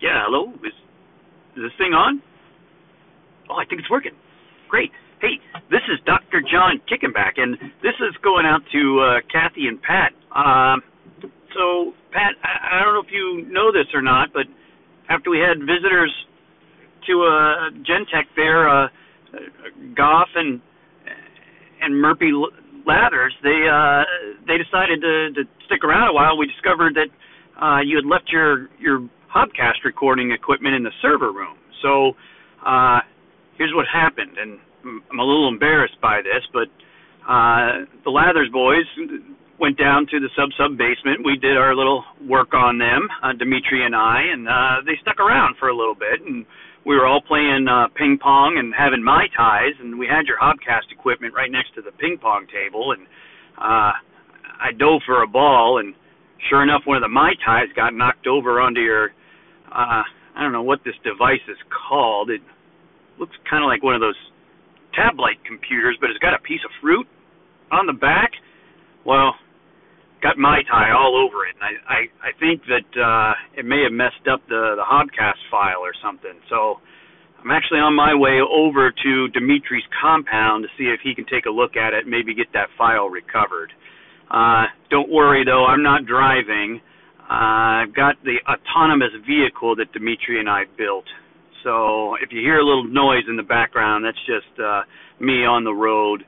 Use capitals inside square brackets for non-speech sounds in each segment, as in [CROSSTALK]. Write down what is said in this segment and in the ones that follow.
Yeah, hello. Is, is this thing on? Oh, I think it's working. Great. Hey, this is Dr. John Kickenback, and this is going out to uh, Kathy and Pat. Um, so, Pat, I, I don't know if you know this or not, but after we had visitors to uh, Gentek there, uh, Goff and and Murphy Lathers, they uh, they decided to, to stick around a while. We discovered that uh, you had left your your Hobcast recording equipment in the server room. So uh, here's what happened, and I'm a little embarrassed by this, but uh, the Lathers boys went down to the sub sub basement. We did our little work on them, uh, Dimitri and I, and uh, they stuck around for a little bit, and we were all playing uh, ping pong and having mai tais, and we had your Hobcast equipment right next to the ping pong table, and uh, I dove for a ball, and sure enough, one of the mai tais got knocked over onto your uh, I don't know what this device is called. It looks kind of like one of those tablet computers, but it's got a piece of fruit on the back. Well, got mai tai all over it, and I I, I think that uh, it may have messed up the the Hobcast file or something. So I'm actually on my way over to Dimitri's compound to see if he can take a look at it, and maybe get that file recovered. Uh, don't worry though, I'm not driving. I've got the autonomous vehicle that Dimitri and I built. So if you hear a little noise in the background, that's just uh, me on the road.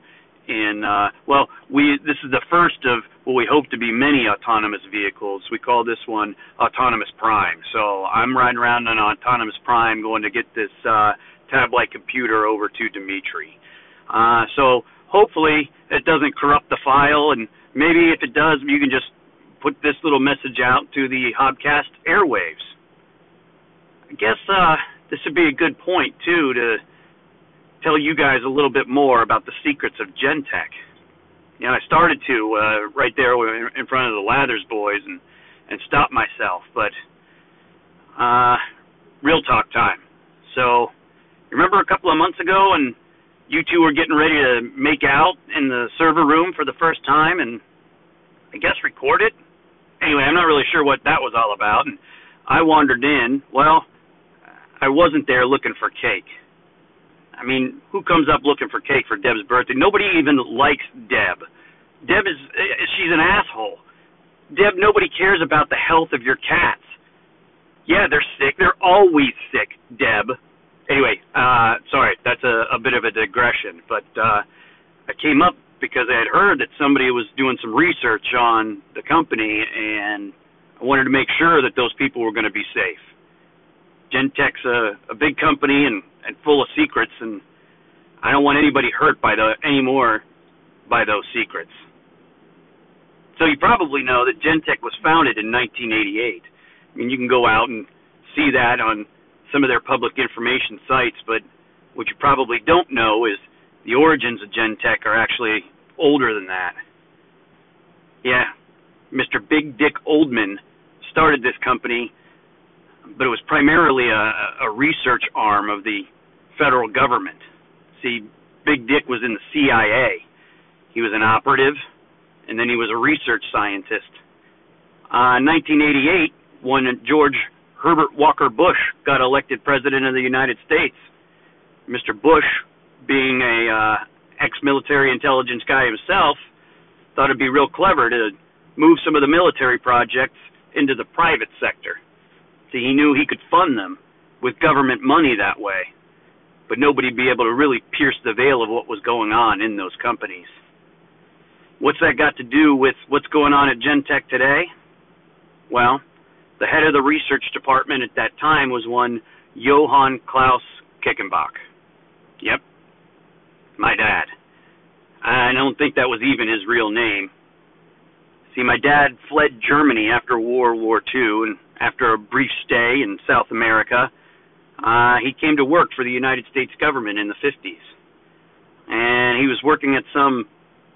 And uh, well, we this is the first of what we hope to be many autonomous vehicles. We call this one Autonomous Prime. So I'm riding around on Autonomous Prime, going to get this uh, tab-like computer over to Dimitri. Uh, so hopefully it doesn't corrupt the file, and maybe if it does, you can just put this little message out to the Hobcast airwaves. I guess uh, this would be a good point too to tell you guys a little bit more about the secrets of Gentek. You know, I started to uh, right there in front of the Lathers boys and and stopped myself, but uh, real talk time. So, remember a couple of months ago, and you two were getting ready to make out in the server room for the first time, and I guess record it anyway, I'm not really sure what that was all about. And I wandered in. Well, I wasn't there looking for cake. I mean, who comes up looking for cake for Deb's birthday? Nobody even likes Deb. Deb is she's an asshole. Deb, nobody cares about the health of your cats. Yeah, they're sick. They're always sick, Deb. Anyway, uh sorry, that's a, a bit of a digression, but uh I came up because I had heard that somebody was doing some research on the company, and I wanted to make sure that those people were going to be safe. Gentek's a, a big company and, and full of secrets, and I don't want anybody hurt by the anymore by those secrets. So you probably know that Gentek was founded in 1988. I mean, you can go out and see that on some of their public information sites, but what you probably don't know is the origins of Gentek are actually older than that. Yeah, Mr. Big Dick Oldman started this company, but it was primarily a, a research arm of the federal government. See, Big Dick was in the CIA. He was an operative, and then he was a research scientist. Uh, in 1988, when George Herbert Walker Bush got elected president of the United States, Mr. Bush, being a uh, ex-military intelligence guy himself, thought it'd be real clever to move some of the military projects into the private sector. See, he knew he could fund them with government money that way, but nobody'd be able to really pierce the veil of what was going on in those companies. What's that got to do with what's going on at Gentek today? Well, the head of the research department at that time was one Johann Klaus Kickenbach. Yep, my dad. I don't think that was even his real name. See, my dad fled Germany after World War II, and after a brief stay in South America, uh, he came to work for the United States government in the 50s. And he was working at some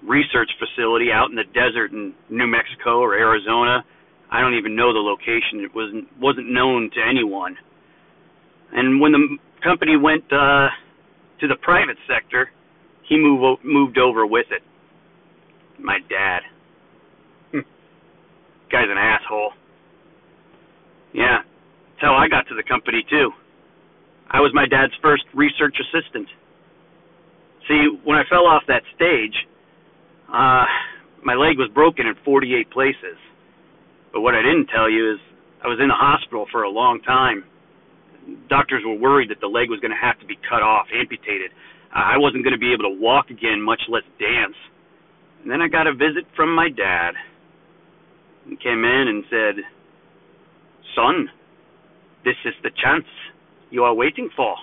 research facility out in the desert in New Mexico or Arizona. I don't even know the location. It wasn't wasn't known to anyone. And when the company went uh, to the private sector, he moved moved over with it. My dad. Hmm. Guy's an asshole. Yeah. That's how I got to the company, too. I was my dad's first research assistant. See, when I fell off that stage, uh, my leg was broken in 48 places. But what I didn't tell you is I was in the hospital for a long time. Doctors were worried that the leg was going to have to be cut off, amputated. I wasn't going to be able to walk again, much less dance. And then I got a visit from my dad. He came in and said, Son, this is the chance you are waiting for.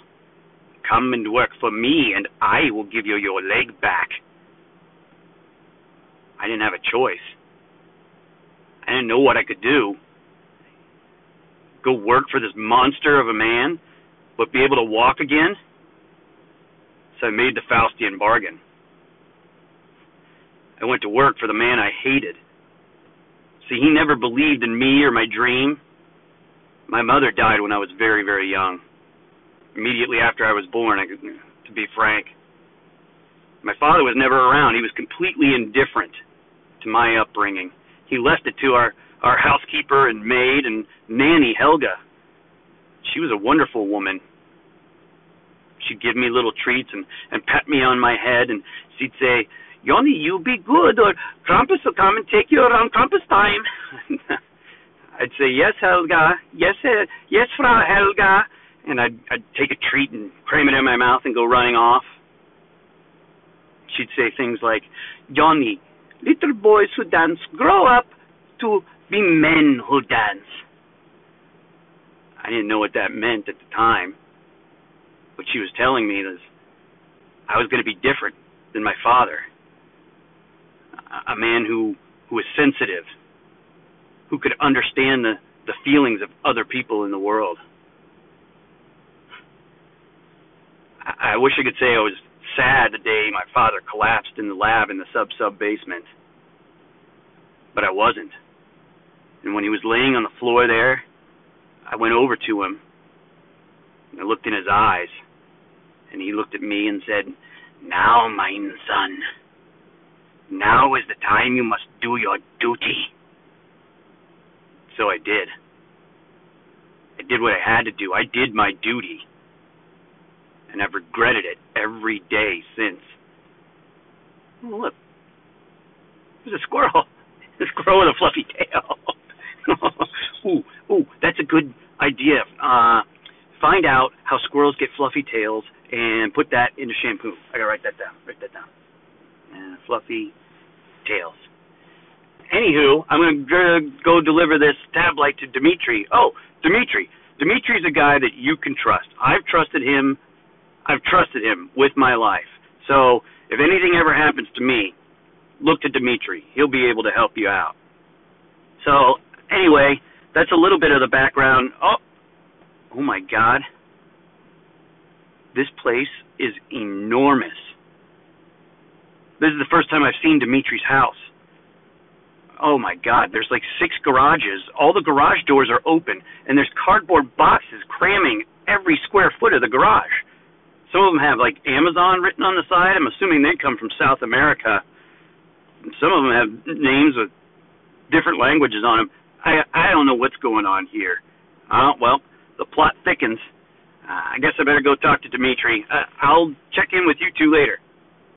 Come and work for me, and I will give you your leg back. I didn't have a choice. I didn't know what I could do. Go work for this monster of a man, but be able to walk again? I made the Faustian bargain. I went to work for the man I hated. See, he never believed in me or my dream. My mother died when I was very, very young. Immediately after I was born, I, to be frank. My father was never around. He was completely indifferent to my upbringing. He left it to our, our housekeeper and maid and nanny, Helga. She was a wonderful woman. She'd give me little treats and, and pat me on my head, and she'd say, Johnny, you be good, or Krampus will come and take you around Krampus time. [LAUGHS] I'd say, yes, Helga, yes, uh, yes, Frau Helga, and I'd, I'd take a treat and cram it in my mouth and go running off. She'd say things like, Johnny, little boys who dance grow up to be men who dance. I didn't know what that meant at the time. What she was telling me was I was going to be different than my father. A man who who was sensitive, who could understand the, the feelings of other people in the world. I, I wish I could say I was sad the day my father collapsed in the lab in the sub sub basement. But I wasn't. And when he was laying on the floor there, I went over to him. And I looked in his eyes. And he looked at me and said, Now, mine son, now is the time you must do your duty. So I did. I did what I had to do. I did my duty. And I've regretted it every day since. Oh, look. There's a squirrel. [LAUGHS] A squirrel with a fluffy tail. [LAUGHS] ooh, ooh, that's a good idea. Uh, find out how squirrels get fluffy tails and put that into shampoo. I gotta write that down. Write that down. Uh, fluffy tails. Anywho, I'm gonna go deliver this tab light to Dimitri. Oh, Dimitri. Dimitri's a guy that you can trust. I've trusted him. I've trusted him with my life. So if anything ever happens to me, look to Dimitri. He'll be able to help you out. So anyway, that's a little bit of the background. Oh, oh my God. This place is enormous. This is the first time I've seen Dimitri's house. Oh my God, there's like six garages. All the garage doors are open, and there's cardboard boxes cramming every square foot of the garage. Some of them have like Amazon written on the side. I'm assuming they come from South America. Some of them have names with different languages on them. I I don't know what's going on here. Uh, well, the plot thickens. Uh, I guess I better go talk to Dimitri. Uh, I'll check in with you two later.